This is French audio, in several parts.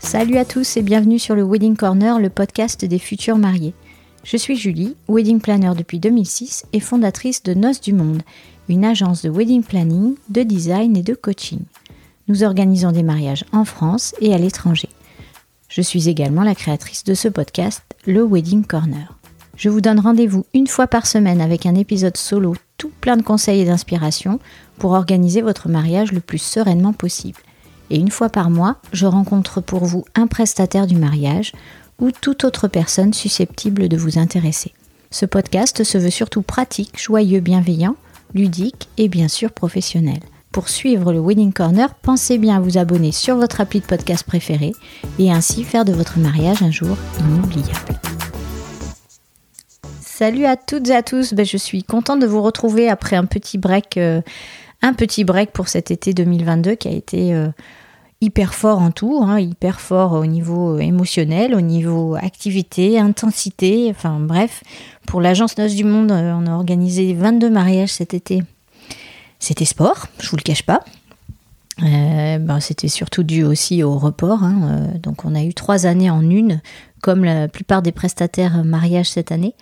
Salut à tous et bienvenue sur le Wedding Corner, le podcast des futurs mariés. Je suis Julie, wedding planner depuis 2006 et fondatrice de Noces du Monde, une agence de wedding planning, de design et de coaching. Nous organisons des mariages en France et à l'étranger. Je suis également la créatrice de ce podcast, le Wedding Corner. Je vous donne rendez-vous une fois par semaine avec un épisode solo tout plein de conseils et d'inspiration pour organiser votre mariage le plus sereinement possible et une fois par mois, je rencontre pour vous un prestataire du mariage ou toute autre personne susceptible de vous intéresser. Ce podcast se veut surtout pratique, joyeux, bienveillant, ludique et bien sûr professionnel. Pour suivre le Wedding Corner, pensez bien à vous abonner sur votre appli de podcast préféré et ainsi faire de votre mariage un jour inoubliable. Salut à toutes et à tous, ben, je suis contente de vous retrouver après un petit break, euh, un petit break pour cet été 2022 qui a été euh, hyper fort en tout, hein, hyper fort au niveau émotionnel, au niveau activité, intensité, enfin bref. Pour l'agence Noces du Monde, euh, on a organisé 22 mariages cet été. C'était sport, je vous le cache pas. Euh, ben, c'était surtout dû aussi au report. Hein, euh, donc on a eu trois années en une, comme la plupart des prestataires mariage cette année.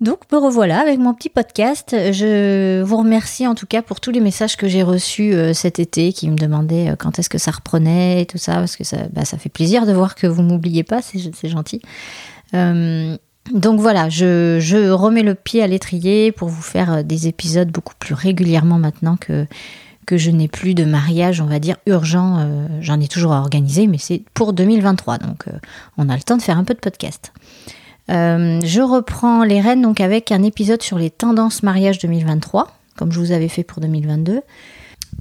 Donc me revoilà avec mon petit podcast. Je vous remercie en tout cas pour tous les messages que j'ai reçus euh, cet été qui me demandaient quand est-ce que ça reprenait et tout ça, parce que ça, ça fait plaisir de voir que vous m'oubliez pas, c'est gentil. Donc voilà, je, remets le pied à l'étrier pour vous faire des épisodes beaucoup plus régulièrement maintenant que, je n'ai plus de mariage, on va dire, urgent. J'en ai toujours à organiser, mais c'est pour 2023, donc on a le temps de faire un peu de podcast. Euh, je reprends les rênes donc avec un épisode sur les tendances mariage 2023, comme je vous avais fait pour 2022.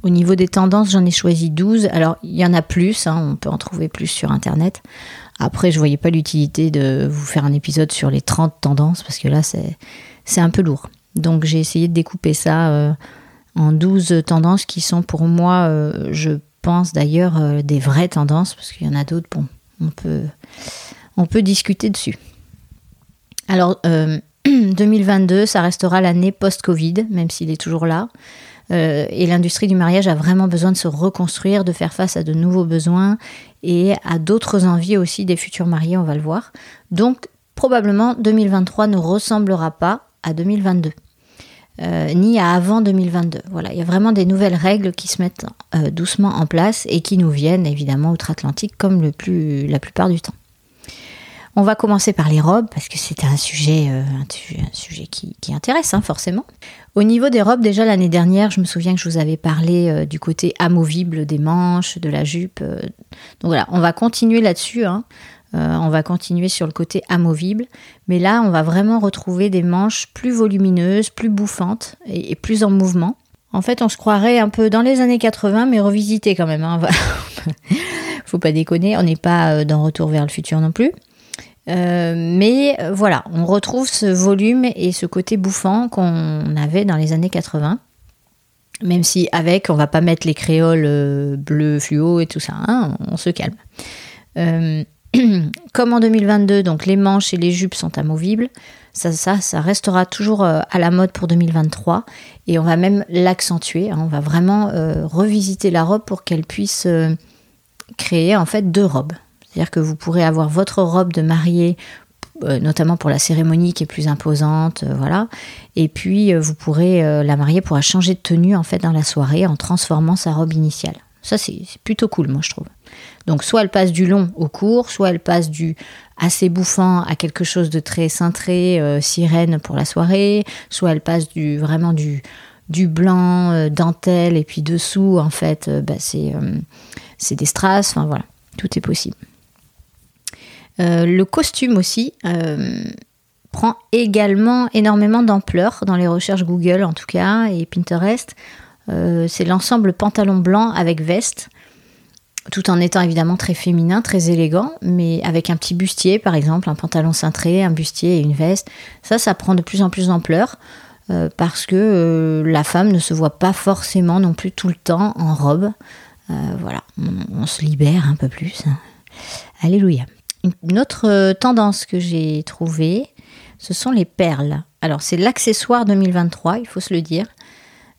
Au niveau des tendances, j'en ai choisi 12. Alors, il y en a plus, hein, on peut en trouver plus sur Internet. Après, je voyais pas l'utilité de vous faire un épisode sur les 30 tendances, parce que là, c'est un peu lourd. Donc, j'ai essayé de découper ça euh, en 12 tendances qui sont pour moi, euh, je pense d'ailleurs, des vraies tendances, parce qu'il y en a d'autres, bon, on peut, on peut discuter dessus. Alors, 2022, euh, ça restera l'année post-Covid, même s'il est toujours là. Euh, et l'industrie du mariage a vraiment besoin de se reconstruire, de faire face à de nouveaux besoins et à d'autres envies aussi des futurs mariés, on va le voir. Donc, probablement, 2023 ne ressemblera pas à 2022. Euh, ni à avant 2022. Voilà, il y a vraiment des nouvelles règles qui se mettent doucement en place et qui nous viennent évidemment outre-Atlantique comme le plus, la plupart du temps. On va commencer par les robes parce que c'est un sujet, euh, un, sujet qui, intéresse hein, forcément. Au niveau des robes, déjà l'année dernière, je me souviens que je vous avais parlé euh, du côté amovible des manches, de la jupe. Euh. donc voilà, on va continuer là-dessus. Hein. on va continuer sur le côté amovible, mais là, on va vraiment retrouver des manches plus volumineuses, plus bouffantes et, plus en mouvement. En fait, on se croirait un peu dans les années 80, mais revisité quand même. Hein. Faut pas déconner, on n'est pas dans Retour vers le futur non plus. Euh, mais euh, voilà, on retrouve ce volume et ce côté bouffant qu'on avait dans les années 80. Même si avec, on va pas mettre les créoles euh, bleu fluo et tout ça, hein, on se calme. comme en 2022, donc les manches et les jupes sont amovibles. Ça, ça, restera toujours à la mode pour 2023 et on va même l'accentuer. Hein. on va vraiment revisiter la robe pour qu'elle puisse créer en fait deux robes. C'est-à-dire que vous pourrez avoir votre robe de mariée euh, notamment pour la cérémonie qui est plus imposante, euh, voilà. Et puis euh, vous pourrez, la mariée pourra changer de tenue en fait dans la soirée en transformant sa robe initiale. Ça c'est plutôt cool, moi je trouve. Donc soit elle passe du long au court, soit elle passe du assez bouffant à quelque chose de très cintré, sirène pour la soirée, soit elle passe du vraiment du blanc, dentelle et puis dessous en fait, bah, c'est c'est des strass. Enfin voilà, tout est possible. Euh, le costume aussi euh, prend également énormément d'ampleur dans les recherches Google en tout cas et Pinterest. Euh, c'est l'ensemble pantalon blanc avec veste, tout en étant évidemment très féminin, très élégant, mais avec un petit bustier par exemple, un pantalon cintré, un bustier et une veste. Ça, ça prend de plus en plus d'ampleur parce que la femme ne se voit pas forcément non plus tout le temps en robe. voilà, on, on, se libère un peu plus. Alléluia. Une autre tendance que j'ai trouvée, ce sont les perles. Alors c'est l'accessoire 2023, il faut se le dire.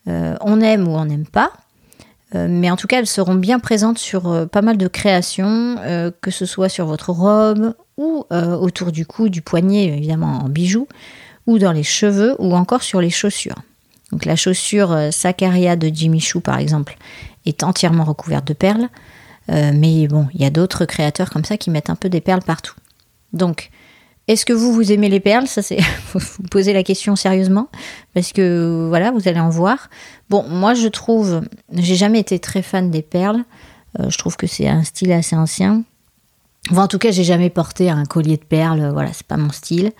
on aime ou on n'aime pas, mais en tout cas elles seront bien présentes sur pas mal de créations, que ce soit sur votre robe ou autour du cou, du poignet, évidemment en bijoux, ou dans les cheveux, ou encore sur les chaussures. Donc la chaussure Saccaria de Jimmy Choo par exemple est entièrement recouverte de perles. Euh, mais bon, il y a d'autres créateurs comme ça qui mettent un peu des perles partout. Donc, est-ce que vous, vous aimez les perles? Ça, c'est. vous posez la question sérieusement. Parce que, voilà, vous allez en voir. Bon, moi, je trouve. J'ai jamais été très fan des perles. Euh, je trouve que c'est un style assez ancien. Enfin, en tout cas, j'ai jamais porté un collier de perles. Voilà, c'est pas mon style.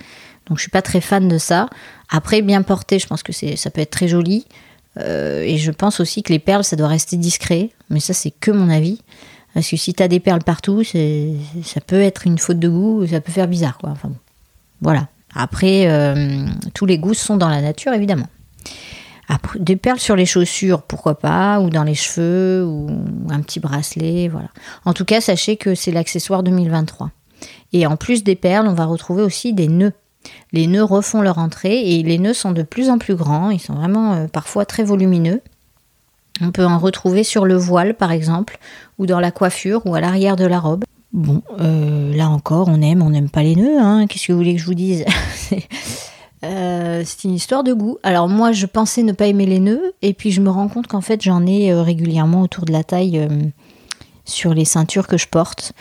Donc, je suis pas très fan de ça. Après, bien porté, je pense que ça peut être très joli. Euh, et je pense aussi que les perles, ça doit rester discret. Mais ça, c'est que mon avis. Parce que si tu as des perles partout, ça peut être une faute de goût, ça peut faire bizarre. Quoi. Enfin, voilà. Après, euh, tous les goûts sont dans la nature, évidemment. Après, des perles sur les chaussures, pourquoi pas, ou dans les cheveux, ou un petit bracelet, voilà. En tout cas, sachez que c'est l'accessoire 2023. Et en plus des perles, on va retrouver aussi des nœuds. Les nœuds refont leur entrée et les nœuds sont de plus en plus grands, ils sont vraiment euh, parfois très volumineux. On peut en retrouver sur le voile par exemple, ou dans la coiffure, ou à l'arrière de la robe. Bon, euh, là encore, on aime, on n'aime pas les nœuds, hein. qu'est-ce que vous voulez que je vous dise? Euh, C'est une histoire de goût. Alors moi, je pensais ne pas aimer les nœuds, et puis je me rends compte qu'en fait, j'en ai régulièrement autour de la taille sur les ceintures que je porte.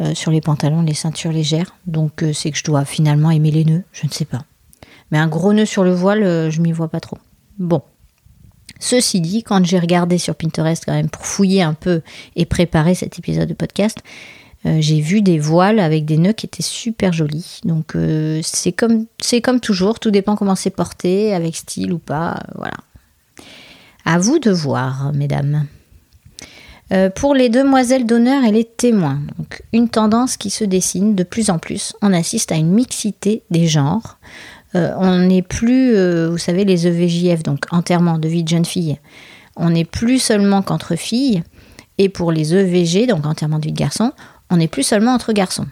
Euh, sur les pantalons, les ceintures légères. Donc euh, c'est que je dois finalement aimer les nœuds, je ne sais pas. Mais un gros nœud sur le voile, euh, je m'y vois pas trop. Bon. Ceci dit, quand j'ai regardé sur Pinterest quand même pour fouiller un peu et préparer cet épisode de podcast, j'ai vu des voiles avec des nœuds qui étaient super jolis. Donc c'est comme c'est comme toujours, tout dépend comment c'est porté, avec style ou pas, voilà. À vous de voir, mesdames. Euh, pour les demoiselles d'honneur et les témoins, donc une tendance qui se dessine de plus en plus. On assiste à une mixité des genres. Euh, on n'est plus, euh, vous savez, les EVJF, donc enterrement de vie de jeune fille. On n'est plus seulement qu'entre filles. Et pour les EVG, donc enterrement de vie de garçon, on n'est plus seulement entre garçons.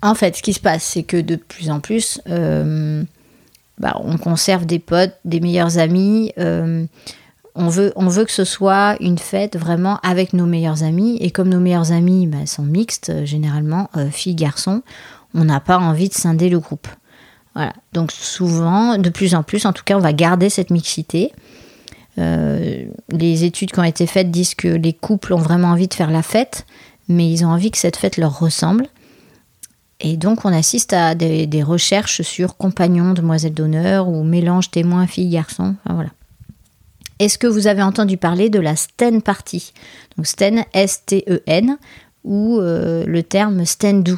En fait, ce qui se passe, c'est que de plus en plus, bah, on conserve des potes, des meilleurs amis on veut, on veut que ce soit une fête vraiment avec nos meilleurs amis. Et comme nos meilleurs amis bah, sont mixtes, euh, généralement, euh, filles, garçons, on n'a pas envie de scinder le groupe. Voilà. Donc souvent, de plus en plus, en tout cas, on va garder cette mixité. Euh, les études qui ont été faites disent que les couples ont vraiment envie de faire la fête, mais ils ont envie que cette fête leur ressemble. Et donc on assiste à des, recherches sur compagnons, demoiselles d'honneur ou mélange témoins, filles, garçons. Enfin, voilà. Est-ce que vous avez entendu parler de la Sten Party? Donc Sten, S-T-E-N, ou euh, le terme Stendu.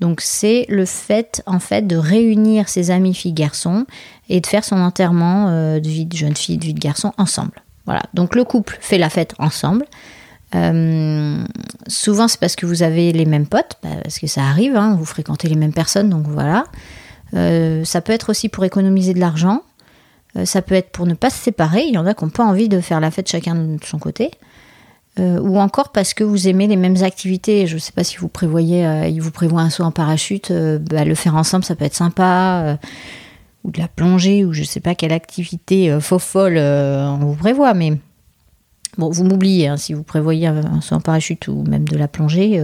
Donc c'est le fait en fait de réunir ses amis filles garçons et de faire son enterrement euh, de vie de jeune fille, de vie de garçon ensemble. Voilà. Donc le couple fait la fête ensemble. Euh, souvent c'est parce que vous avez les mêmes potes, bah, parce que ça arrive, hein, vous fréquentez les mêmes personnes, donc voilà. ça peut être aussi pour économiser de l'argent. Euh, ça peut être pour ne pas se séparer. Il y en a qui n'ont pas envie de faire la fête chacun de son côté. Euh, ou encore parce que vous aimez les mêmes activités. Je ne sais pas si vous prévoyez, euh, il vous prévoit un saut en parachute, bah, le faire ensemble, ça peut être sympa. ou de la plongée, ou je ne sais pas quelle activité faux folle on vous prévoit. Mais bon, vous m'oubliez, hein, si vous prévoyez un saut en parachute ou même de la plongée,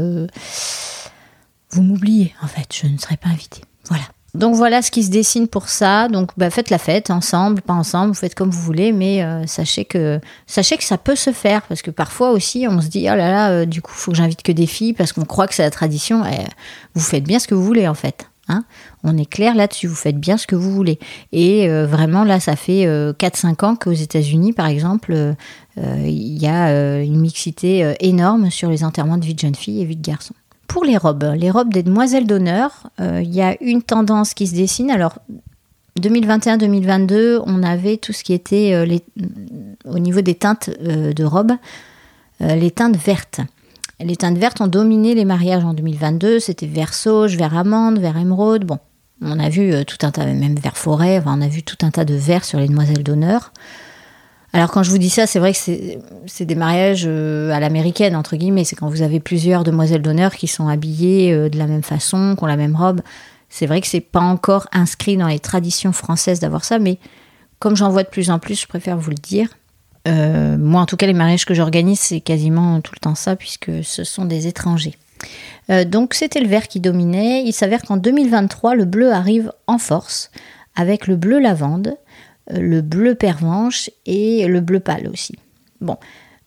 vous m'oubliez en fait, je ne serai pas invitée. Voilà. Donc voilà ce qui se dessine pour ça. Donc bah, faites la fête ensemble, pas ensemble, vous faites comme vous voulez, mais euh, sachez que sachez que ça peut se faire parce que parfois aussi on se dit oh là là, euh, du coup faut que j'invite que des filles parce qu'on croit que c'est la tradition. Eh, vous faites bien ce que vous voulez en fait. Hein on est clair là-dessus, vous faites bien ce que vous voulez. Et euh, vraiment là, ça fait 4-5 ans qu'aux États-Unis, par exemple, il y a une mixité énorme sur les enterrements de vie de jeunes filles et vie de garçons pour les robes, les robes des demoiselles d'honneur, euh, il y a une tendance qui se dessine. Alors, 2021-2022, on avait tout ce qui était euh, au niveau des teintes euh, de robes, les teintes vertes. Les teintes vertes ont dominé les mariages en 2022. C'était vert sauge, vert amande, vert émeraude. Bon, on a vu tout un tas, même vert forêt, on a vu tout un tas de verts sur les demoiselles d'honneur. Alors quand je vous dis ça, c'est vrai que c'est des mariages à l'américaine, entre guillemets. C'est quand vous avez plusieurs demoiselles d'honneur qui sont habillées de la même façon, qui ont la même robe. C'est vrai que c'est pas encore inscrit dans les traditions françaises d'avoir ça, mais comme j'en vois de plus en plus, je préfère vous le dire. Euh, moi, en tout cas, les mariages que j'organise, c'est quasiment tout le temps ça, puisque ce sont des étrangers. Euh, donc, c'était le vert qui dominait. Il s'avère qu'en 2023, le bleu arrive en force, avec le bleu lavande, euh, le bleu pervenche et le bleu pâle aussi. Bon,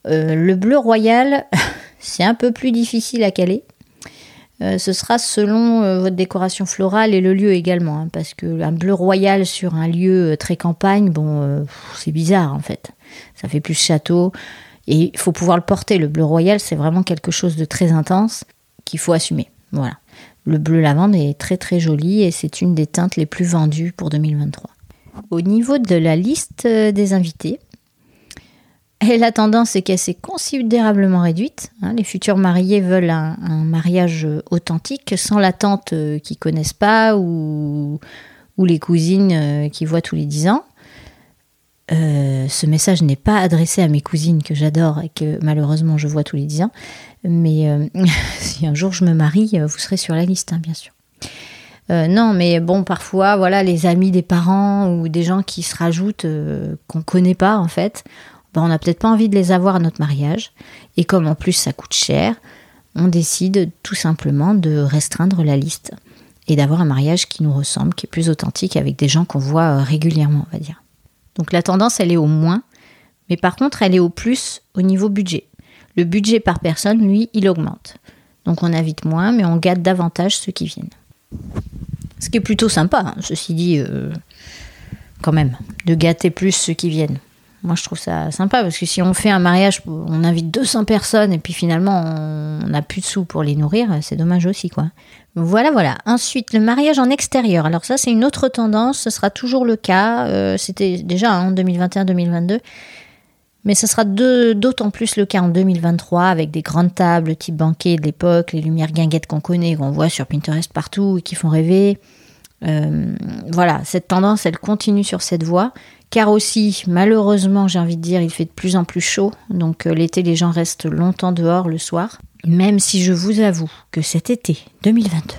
le bleu royal, c'est un peu plus difficile à caler. ce sera selon votre décoration florale et le lieu également, hein, parce que un bleu royal sur un lieu très campagne, bon, c'est bizarre en fait ça fait plus château. Et il faut pouvoir le porter. Le bleu royal, c'est vraiment quelque chose de très intense qu'il faut assumer. Voilà. Le bleu lavande est très très joli et c'est une des teintes les plus vendues pour 2023. Au niveau de la liste euh, des invités, la tendance est qu'elle s'est considérablement réduite. Hein. les futurs mariés veulent un, mariage authentique, sans la tante euh, qu'ils connaissent pas ou, les cousines euh, qui voient tous les dix ans. Euh, ce message n'est pas adressé à mes cousines que j'adore et que malheureusement je vois tous les 10 ans. Mais euh, si un jour je me marie, euh, vous serez sur la liste, hein, bien sûr. Non, mais bon, parfois, voilà, les amis des parents ou des gens qui se rajoutent qu'on connaît pas en fait, ben, on n'a peut-être pas envie de les avoir à notre mariage. Et comme en plus ça coûte cher, on décide tout simplement de restreindre la liste et d'avoir un mariage qui nous ressemble, qui est plus authentique avec des gens qu'on voit régulièrement, on va dire. Donc la tendance, elle est au moins, mais par contre, elle est au plus au niveau budget. Le budget par personne, lui, il augmente. Donc on invite moins, mais on gâte davantage ceux qui viennent. Ce qui est plutôt sympa, hein, ceci dit, euh, quand même, de gâter plus ceux qui viennent. Moi, je trouve ça sympa parce que si on fait un mariage, on invite 200 personnes et puis finalement on n'a plus de sous pour les nourrir, c'est dommage aussi, quoi. Voilà, voilà. Ensuite, le mariage en extérieur. Alors ça, c'est une autre tendance. Ce sera toujours le cas. Euh, c'était déjà en 2021-2022. Mais ce sera d'autant plus le cas en 2023 avec des grandes tables type banquet de l'époque, les lumières guinguettes qu'on connaît, qu'on voit sur Pinterest partout et qui font rêver. Euh, voilà, cette tendance, elle continue sur cette voie. Car aussi, malheureusement, j'ai envie de dire, il fait de plus en plus chaud. Donc euh, l'été, les gens restent longtemps dehors le soir. Même si je vous avoue que cet été 2022,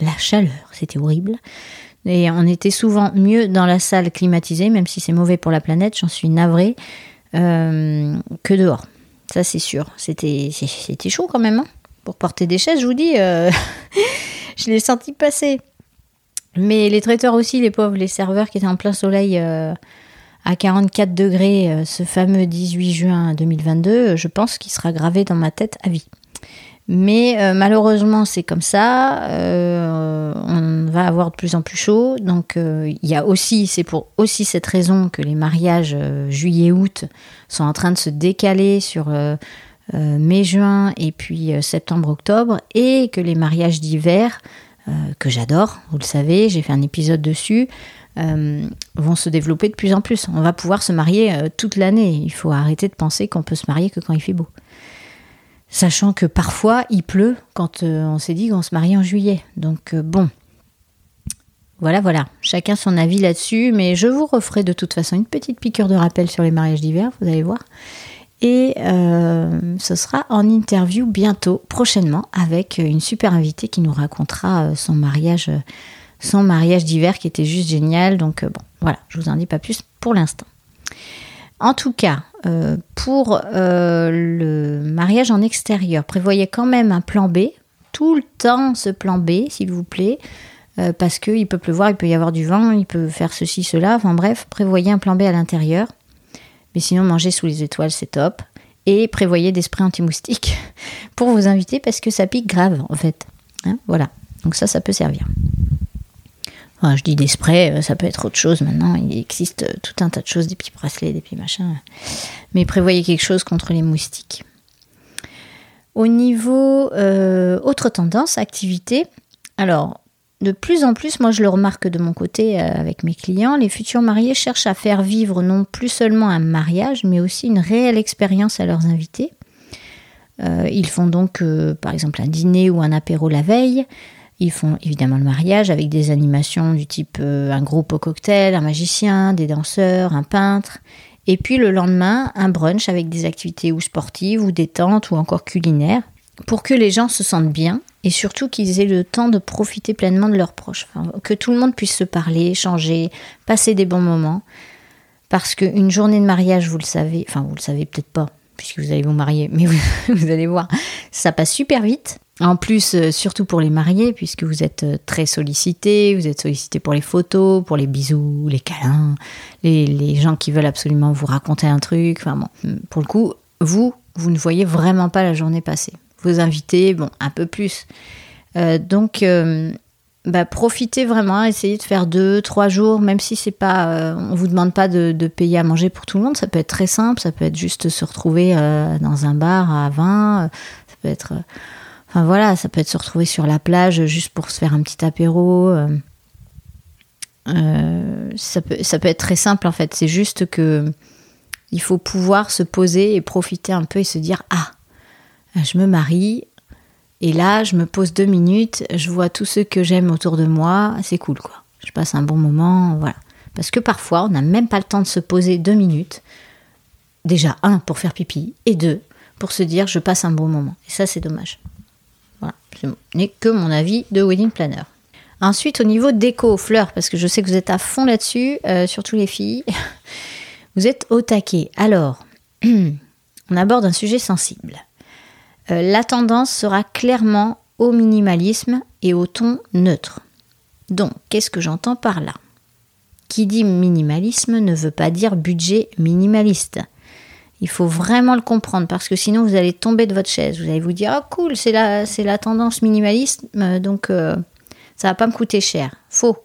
la chaleur, c'était horrible. Et on était souvent mieux dans la salle climatisée, même si c'est mauvais pour la planète, j'en suis navrée, que dehors. Ça, c'est sûr. C'était, chaud quand même. Hein. pour porter des chaises, je vous dis, je l'ai senti passer. Mais les traiteurs aussi, les pauvres, les serveurs qui étaient en plein soleil euh, à 44 degrés, euh, ce fameux 18 juin 2022, je pense qu'il sera gravé dans ma tête à vie. Mais euh, malheureusement, c'est comme ça. on va avoir de plus en plus chaud. Donc, il y a aussi, c'est pour aussi cette raison que les mariages juillet-août sont en train de se décaler sur mai-juin et puis septembre-octobre, et que les mariages d'hiver euh, que j'adore, vous le savez, j'ai fait un épisode dessus, euh, vont se développer de plus en plus. On va pouvoir se marier euh, toute l'année. Il faut arrêter de penser qu'on peut se marier que quand il fait beau. Sachant que parfois il pleut quand on s'est dit qu'on se marie en juillet. Donc bon, voilà, voilà. Chacun son avis là-dessus, mais je vous referai de toute façon une petite piqûre de rappel sur les mariages d'hiver, vous allez voir. Et euh, ce sera en interview bientôt, prochainement, avec une super invitée qui nous racontera euh, son mariage, euh, son mariage d'hiver qui était juste génial. Donc bon, voilà, je vous en dis pas plus pour l'instant. En tout cas, pour le mariage en extérieur, prévoyez quand même un plan B. Tout le temps ce plan B, s'il vous plaît. parce qu'il peut pleuvoir, il peut y avoir du vent, il peut faire ceci, cela. Enfin bref, prévoyez un plan B à l'intérieur. Mais sinon, manger sous les étoiles, c'est top. Et prévoyez des sprays anti-moustiques pour vos invités parce que ça pique grave, en fait. Hein, voilà. Donc ça, ça peut servir. Je dis des sprays, euh, ça peut être autre chose maintenant. Il existe euh, tout un tas de choses, des petits bracelets, des petits machins. Mais prévoyez quelque chose contre les moustiques. Au niveau euh, autre tendance, activité. Alors, de plus en plus, moi je le remarque de mon côté avec mes clients, les futurs mariés cherchent à faire vivre non plus seulement un mariage, mais aussi une réelle expérience à leurs invités. Ils font donc par exemple un dîner ou un apéro la veille. Ils font évidemment le mariage avec des animations du type un groupe au cocktail, un magicien, des danseurs, un peintre. Et puis le lendemain, un brunch avec des activités ou sportives ou détentes ou encore culinaires pour que les gens se sentent bien et surtout qu'ils aient le temps de profiter pleinement de leurs proches. que tout le monde puisse se parler, échanger, passer des bons moments. Parce qu'une journée de mariage, vous le savez, enfin vous le savez peut-être pas, puisque vous allez vous marier, mais vous, allez voir, ça passe super vite. En plus, euh, surtout pour les mariés, puisque vous êtes euh, très sollicités, vous êtes sollicités pour les photos, pour les bisous, les câlins, les, les, gens qui veulent absolument vous raconter un truc. Enfin bon, pour le coup, vous, vous ne voyez vraiment pas la journée passer vos invités, bon, un peu plus. Euh, donc, bah, profitez vraiment, essayez de faire deux, trois jours, même si c'est pas, on vous demande pas de, payer à manger pour tout le monde. Ça peut être très simple, ça peut être juste se retrouver dans un bar à 20, ça peut être, enfin voilà, ça peut être se retrouver sur la plage juste pour se faire un petit apéro. ça, peut, ça peut être très simple en fait. C'est juste que il faut pouvoir se poser et profiter un peu et se dire ah je me marie, et là, je me pose deux minutes, je vois tous ceux que j'aime autour de moi, c'est cool quoi. Je passe un bon moment, voilà. Parce que parfois, on n'a même pas le temps de se poser deux minutes. Déjà, un, pour faire pipi, et deux, pour se dire je passe un bon moment. Et ça, c'est dommage. Ce n'est que mon avis de wedding planner. Ensuite, au niveau déco, fleurs, parce que je sais que vous êtes à fond là-dessus, euh, surtout les filles, vous êtes au taquet. Alors, on aborde un sujet sensible. Euh, la tendance sera clairement au minimalisme et au ton neutre. Donc, qu'est-ce que j'entends par là? Qui dit minimalisme ne veut pas dire budget minimaliste. Il faut vraiment le comprendre parce que sinon vous allez tomber de votre chaise. Vous allez vous dire, ah cool, c'est la, c'est la tendance minimaliste, euh, donc euh, ça va pas me coûter cher. Faux.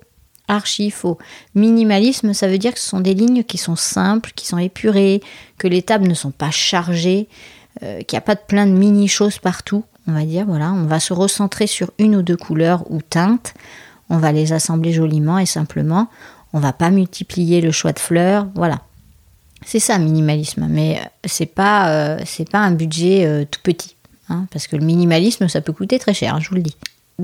Archi faux. Minimalisme, ça veut dire que ce sont des lignes qui sont simples, qui sont épurées, que les tables ne sont pas chargées, euh, qu'il n'y a pas de plein de mini choses partout, on va dire. Voilà, on va se recentrer sur une ou deux couleurs ou teintes. On va les assembler joliment et simplement. On va pas multiplier le choix de fleurs. Voilà. C'est ça minimalisme, mais euh, c'est pas euh, pas un budget tout petit, hein, parce que le minimalisme ça peut coûter très cher, je vous le dis.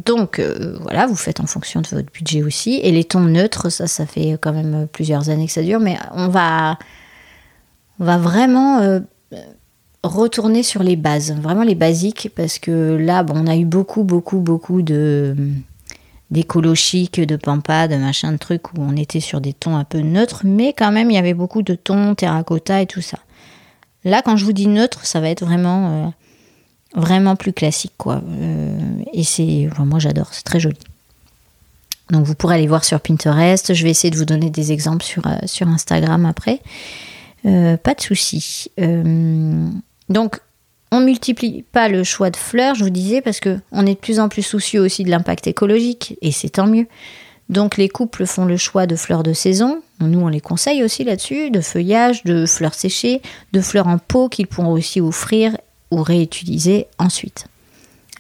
Donc voilà, vous faites en fonction de votre budget aussi. Et les tons neutres, ça, ça fait quand même plusieurs années que ça dure, mais on va, on va vraiment retourner sur les bases, vraiment les basiques, parce que là, bon, on a eu beaucoup, beaucoup, beaucoup de d'écolo chic, de pampa, de machin de trucs où on était sur des tons un peu neutres, mais quand même il y avait beaucoup de tons terracotta et tout ça. Là, quand je vous dis neutre, ça va être vraiment, euh, vraiment plus classique, quoi. Euh, et c'est, moi j'adore, c'est très joli. Donc vous pourrez aller voir sur Pinterest. Je vais essayer de vous donner des exemples sur, euh, Instagram après. pas de souci. Donc, on multiplie pas le choix de fleurs, je vous disais, parce que on est de plus en plus soucieux aussi de l'impact écologique, et c'est tant mieux. Donc les couples font le choix de fleurs de saison, nous on les conseille aussi là-dessus, de feuillage, de fleurs séchées, de fleurs en pot qu'ils pourront aussi offrir ou réutiliser ensuite.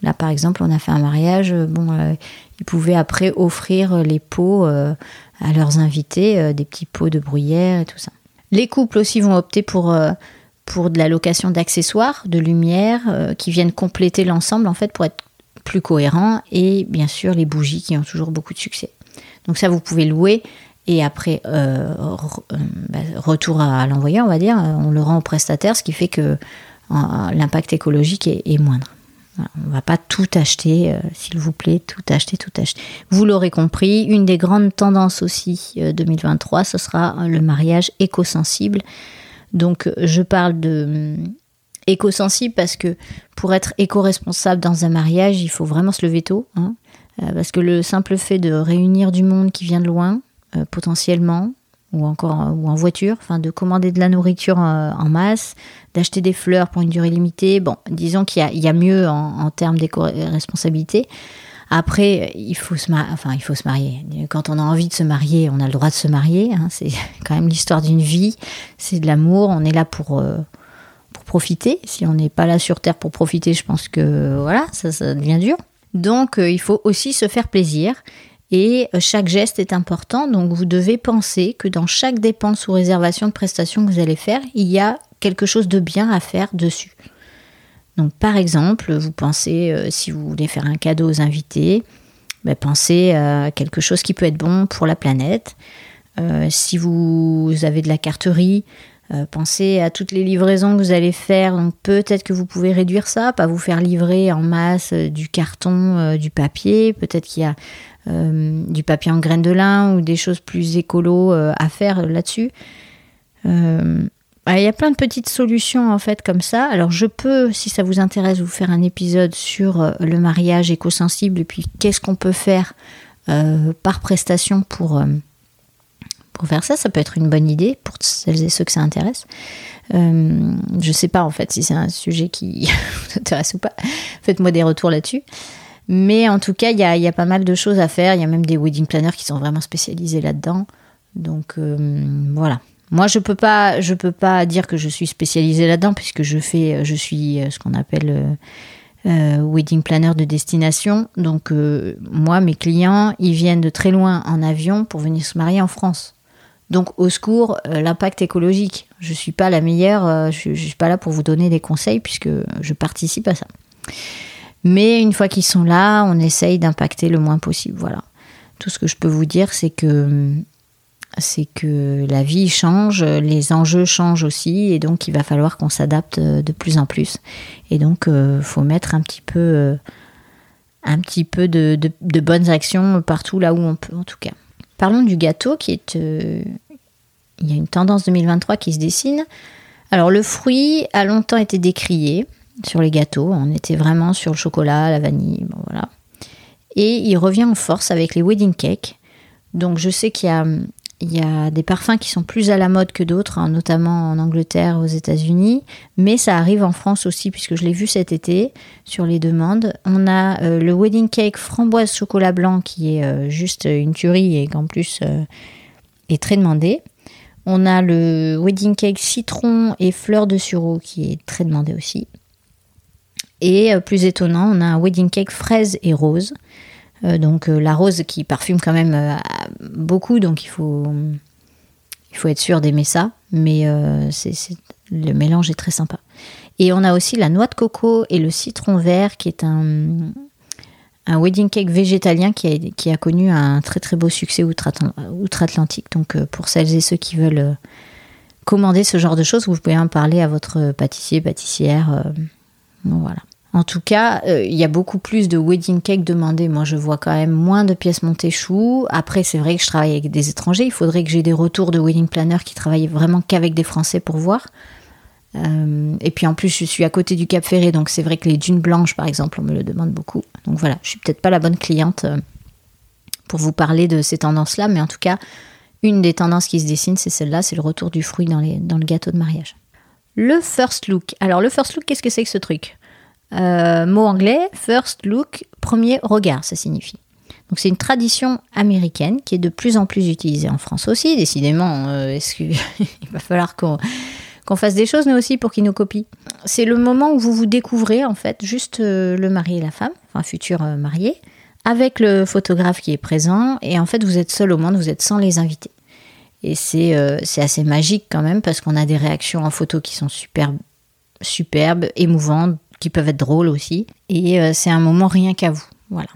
Là par exemple on a fait un mariage, bon, euh, ils pouvaient après offrir les pots euh, à leurs invités, euh, des petits pots de bruyère et tout ça. Les couples aussi vont opter pour pour de la location d'accessoires, de lumière, euh, qui viennent compléter l'ensemble en fait pour être plus cohérent et bien sûr les bougies qui ont toujours beaucoup de succès. Donc ça vous pouvez louer et après euh, euh, bah, retour à l'envoyeur on va dire, on le rend au prestataire, ce qui fait que l'impact écologique est, moindre. on ne va pas tout acheter, s'il vous plaît, tout acheter, tout acheter. Vous l'aurez compris, une des grandes tendances aussi 2023, ce sera le mariage éco-sensible. Donc je parle de hum, éco-sensible parce que pour être éco-responsable dans un mariage, il faut vraiment se lever tôt. Hein. Euh, parce que le simple fait de réunir du monde qui vient de loin, euh, potentiellement, ou encore ou en voiture, enfin de commander de la nourriture en, masse, d'acheter des fleurs pour une durée limitée. Bon, disons qu'il y, a mieux en, en termes d'éco-responsabilité. Après, il faut se marier. Enfin, il faut se marier. Quand on a envie de se marier, on a le droit de se marier. Hein. C'est quand même l'histoire d'une vie. C'est de l'amour. On est là pour euh, pour profiter. Si on n'est pas là sur terre pour profiter, je pense que voilà, ça, ça devient dur. Donc, euh, il faut aussi se faire plaisir. Et euh, chaque geste est important, donc vous devez penser que dans chaque dépense ou réservation de prestation que vous allez faire, il y a quelque chose de bien à faire dessus. Donc par exemple, vous pensez, euh, si vous voulez faire un cadeau aux invités, ben, pensez à quelque chose qui peut être bon pour la planète. Euh, si vous avez de la carterie, Euh, pensez à toutes les livraisons que vous allez faire. Donc peut-être que vous pouvez réduire ça, pas vous faire livrer en masse du carton, du papier. Peut-être qu'il y a du papier en graines de lin ou des choses plus écolo à faire là-dessus. Il y a plein de petites solutions en fait comme ça. Alors je peux, si ça vous intéresse, vous faire un épisode sur le mariage éco-sensible et puis qu'est-ce qu'on peut faire par prestation pour pour faire ça. Ça peut être une bonne idée pour celles et ceux que ça intéresse. Euh, je sais pas en fait si c'est un sujet qui vous intéresse ou pas. Faites-moi des retours là-dessus. Mais en tout cas, il y a, pas mal de choses à faire. Il y a même des wedding planners qui sont vraiment spécialisés là-dedans. Donc euh, voilà. Moi, je peux pas, je peux pas dire que je suis spécialisée là-dedans puisque je fais, je suis euh, ce qu'on appelle wedding planner de destination. Donc moi, mes clients, ils viennent de très loin en avion pour venir se marier en France. Donc au secours, euh, l'impact écologique. Je suis pas la meilleure, euh, je ne suis pas là pour vous donner des conseils puisque je participe à ça. Mais une fois qu'ils sont là, on essaye d'impacter le moins possible. Voilà. Tout ce que je peux vous dire, c'est que c'est que la vie change, les enjeux changent aussi, et donc il va falloir qu'on s'adapte de plus en plus. Et donc, euh, faut mettre un petit peu, un petit peu de bonnes actions partout là où on peut, en tout cas. Parlons du gâteau qui est... Euh, il y a une tendance 2023 qui se dessine. Alors le fruit a longtemps été décrié sur les gâteaux. On était vraiment sur le chocolat, la vanille, voilà. Et il revient en force avec les wedding cakes. Donc je sais qu'il y a il y a des parfums qui sont plus à la mode que d'autres, hein, notamment en Angleterre, aux États-Unis, mais ça arrive en France aussi, puisque je l'ai vu cet été sur les demandes. On a euh, le wedding cake framboise chocolat blanc qui est euh, juste une tuerie et qu'en plus euh, est très demandé. On a le wedding cake citron et fleur de sureau qui est très demandé aussi. Et plus étonnant, on a un wedding cake fraise et rose donc euh, la rose qui parfume quand même euh, beaucoup, donc il faut, il faut être sûr d'aimer ça. Mais c'est, le mélange est très sympa. Et on a aussi la noix de coco et le citron vert qui est un, un wedding cake végétalien qui a, qui a connu un très très beau succès outre-Atlantique. Donc pour celles et ceux qui veulent commander ce genre de choses, vous pouvez en parler à votre pâtissier, pâtissière. voilà. En tout cas, euh, il y a beaucoup plus de wedding cake demandés. Moi, je vois quand même moins de pièces montées chou. Après, c'est vrai que je travaille avec des étrangers. Il faudrait que j'ai des retours de wedding planners qui travaillent vraiment qu'avec des Français pour voir. Euh, et puis en plus, je suis à côté du Cap Ferré, donc c'est vrai que les dunes blanches, par exemple, on me le demande beaucoup. Donc voilà, je suis peut-être pas la bonne cliente euh, pour vous parler de ces tendances-là, mais en tout cas, une des tendances qui se dessinent, c'est celle-là, c'est le retour du fruit dans le gâteau de mariage. Le first look. Alors le first look, qu'est-ce que c'est que ce truc? Euh, mot anglais, first look, premier regard, ça signifie. Donc c'est une tradition américaine qui est de plus en plus utilisée en France aussi. Décidément, euh, il va falloir qu'on fasse des choses nous aussi pour qu'ils nous copient? C'est le moment où vous vous découvrez en fait juste euh, le mari et la femme, enfin futur marié, avec le photographe qui est présent et en fait vous êtes seul au monde, vous êtes sans les invités. Et c'est assez magique quand même parce qu'on a des réactions en photo qui sont super superbes, émouvantes, qui peuvent être drôles aussi. Et euh, c'est un moment rien qu'à vous. Voilà.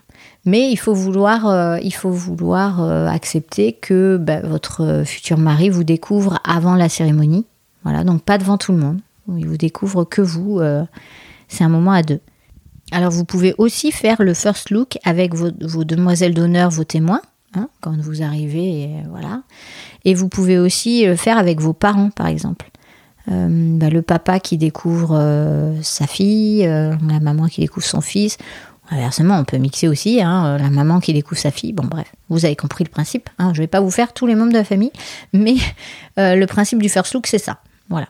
Mais il faut vouloir, euh, il faut vouloir euh, accepter que bah, votre futur mari vous découvre avant la cérémonie. Voilà, donc pas devant tout le monde. Il vous découvre que vous. c'est un moment à deux. Alors vous pouvez aussi faire le first look avec vos, demoiselles d'honneur, vos témoins, hein, quand vous arrivez, voilà. Et vous pouvez aussi le faire avec vos parents, par exemple. Euh, bah, le papa qui découvre euh, sa fille, euh, la maman qui découvre son fils. Inversement, on peut mixer aussi, hein, la maman qui découvre sa fille. Bon, bref, vous avez compris le principe. Hein. je ne vais pas vous faire tous les membres de la famille, mais le principe du first look, c'est ça. Voilà.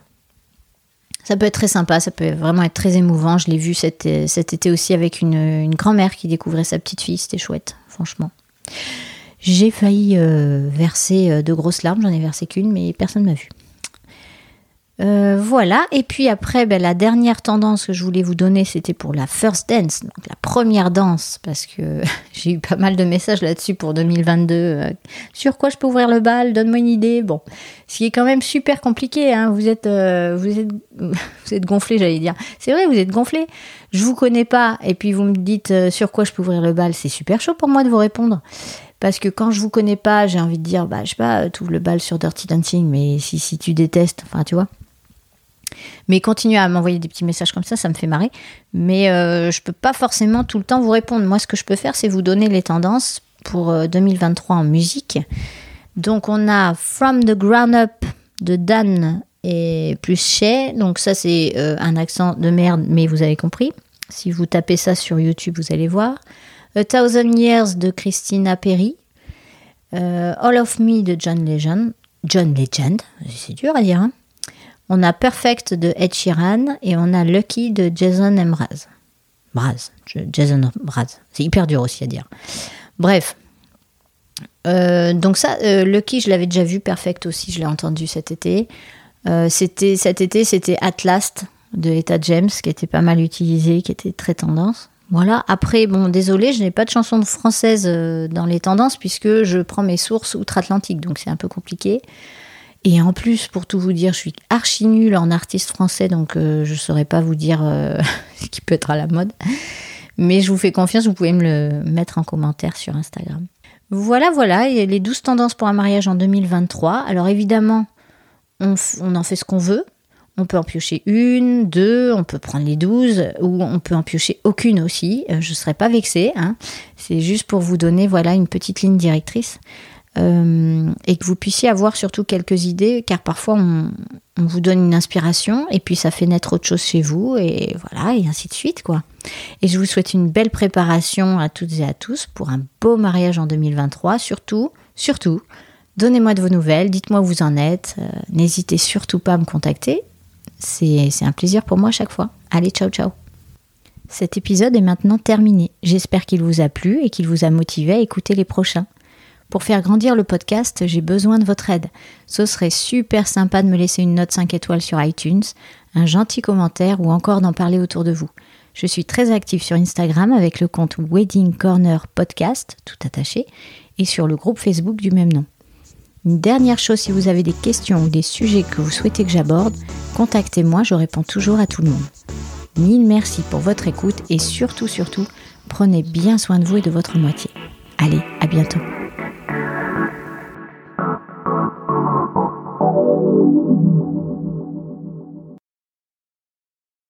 Ça peut être très sympa, ça peut vraiment être très émouvant. Je l'ai vu cet, été aussi avec une, une grand-mère qui découvrait sa petite fille. C'était chouette, franchement. J'ai failli verser de grosses larmes, j'en ai versé qu'une, mais personne ne m'a vu. Euh, voilà, et puis après, ben, la dernière tendance que je voulais vous donner, c'était pour la first dance, donc la première danse, parce que j'ai eu pas mal de messages là-dessus pour 2022. Euh, sur quoi je peux ouvrir le bal Donne-moi une idée. Bon, ce qui est quand même super compliqué. Hein, vous êtes, euh, vous êtes, vous êtes gonflé, j'allais dire. C'est vrai, vous êtes gonflé. Je vous connais pas, et puis vous me dites sur quoi je peux ouvrir le bal. C'est super chaud pour moi de vous répondre Parce que quand je vous connais pas, j'ai envie de dire, bah, je sais pas, tout le bal sur Dirty Dancing, mais si, si tu détestes, enfin, tu vois. Mais continuez à m'envoyer des petits messages comme ça, ça me fait marrer. Mais euh, je peux pas forcément tout le temps vous répondre. Moi, ce que je peux faire, c'est vous donner les tendances pour 2023 en musique. Donc, on a From the Ground Up de Dan et plus Shay. Donc, ça, c'est un accent de merde, mais vous avez compris. Si vous tapez ça sur YouTube, vous allez voir. A Thousand Years de Christina Perry. All of Me de John Legend. John Legend, c'est dur à dire. Hein on a Perfect de Ed Sheeran et on a Lucky de Jason Mraz. Braz, Jason Mraz. C'est hyper dur aussi à dire. Bref. donc ça, Lucky, je l'avais déjà vu. Perfect aussi, je l'ai entendu cet été. c'était cet été, c'était Atlas de Etta James qui était pas mal utilisé, qui était très tendance. Voilà. Après, bon, désolé, je n'ai pas de chanson française dans les tendances puisque je prends mes sources outre-Atlantique, donc c'est un peu compliqué. Et en plus, pour tout vous dire, je suis archi nulle en artiste français, donc je ne saurais pas vous dire ce qui peut être à la mode. Mais je vous fais confiance, vous pouvez me le mettre en commentaire sur Instagram. Voilà, voilà, et les 12 tendances pour un mariage en 2023. Alors évidemment, on, en fait ce qu'on veut. On peut en piocher une, deux, on peut prendre les douze, ou on peut en piocher aucune aussi. Euh, je ne serais pas vexée. Hein. C'est juste pour vous donner voilà une petite ligne directrice. Euh, et que vous puissiez avoir surtout quelques idées, car parfois on, vous donne une inspiration et puis ça fait naître autre chose chez vous, et voilà, et ainsi de suite, quoi. Et je vous souhaite une belle préparation à toutes et à tous pour un beau mariage en 2023. Surtout, surtout, donnez-moi de vos nouvelles, dites-moi où vous en êtes, euh, n'hésitez surtout pas à me contacter. C'est un plaisir pour moi à chaque fois. Allez, ciao, ciao. Cet épisode est maintenant terminé. J'espère qu'il vous a plu et qu'il vous a motivé à écouter les prochains. Pour faire grandir le podcast, j'ai besoin de votre aide. Ce serait super sympa de me laisser une note 5 étoiles sur iTunes, un gentil commentaire ou encore d'en parler autour de vous. Je suis très active sur Instagram avec le compte Wedding Corner Podcast, tout attaché, et sur le groupe Facebook du même nom. Une dernière chose, si vous avez des questions ou des sujets que vous souhaitez que j'aborde, contactez-moi, je réponds toujours à tout le monde. Mille merci pour votre écoute et surtout, surtout, prenez bien soin de vous et de votre moitié. Allez, à bientôt. Thank you.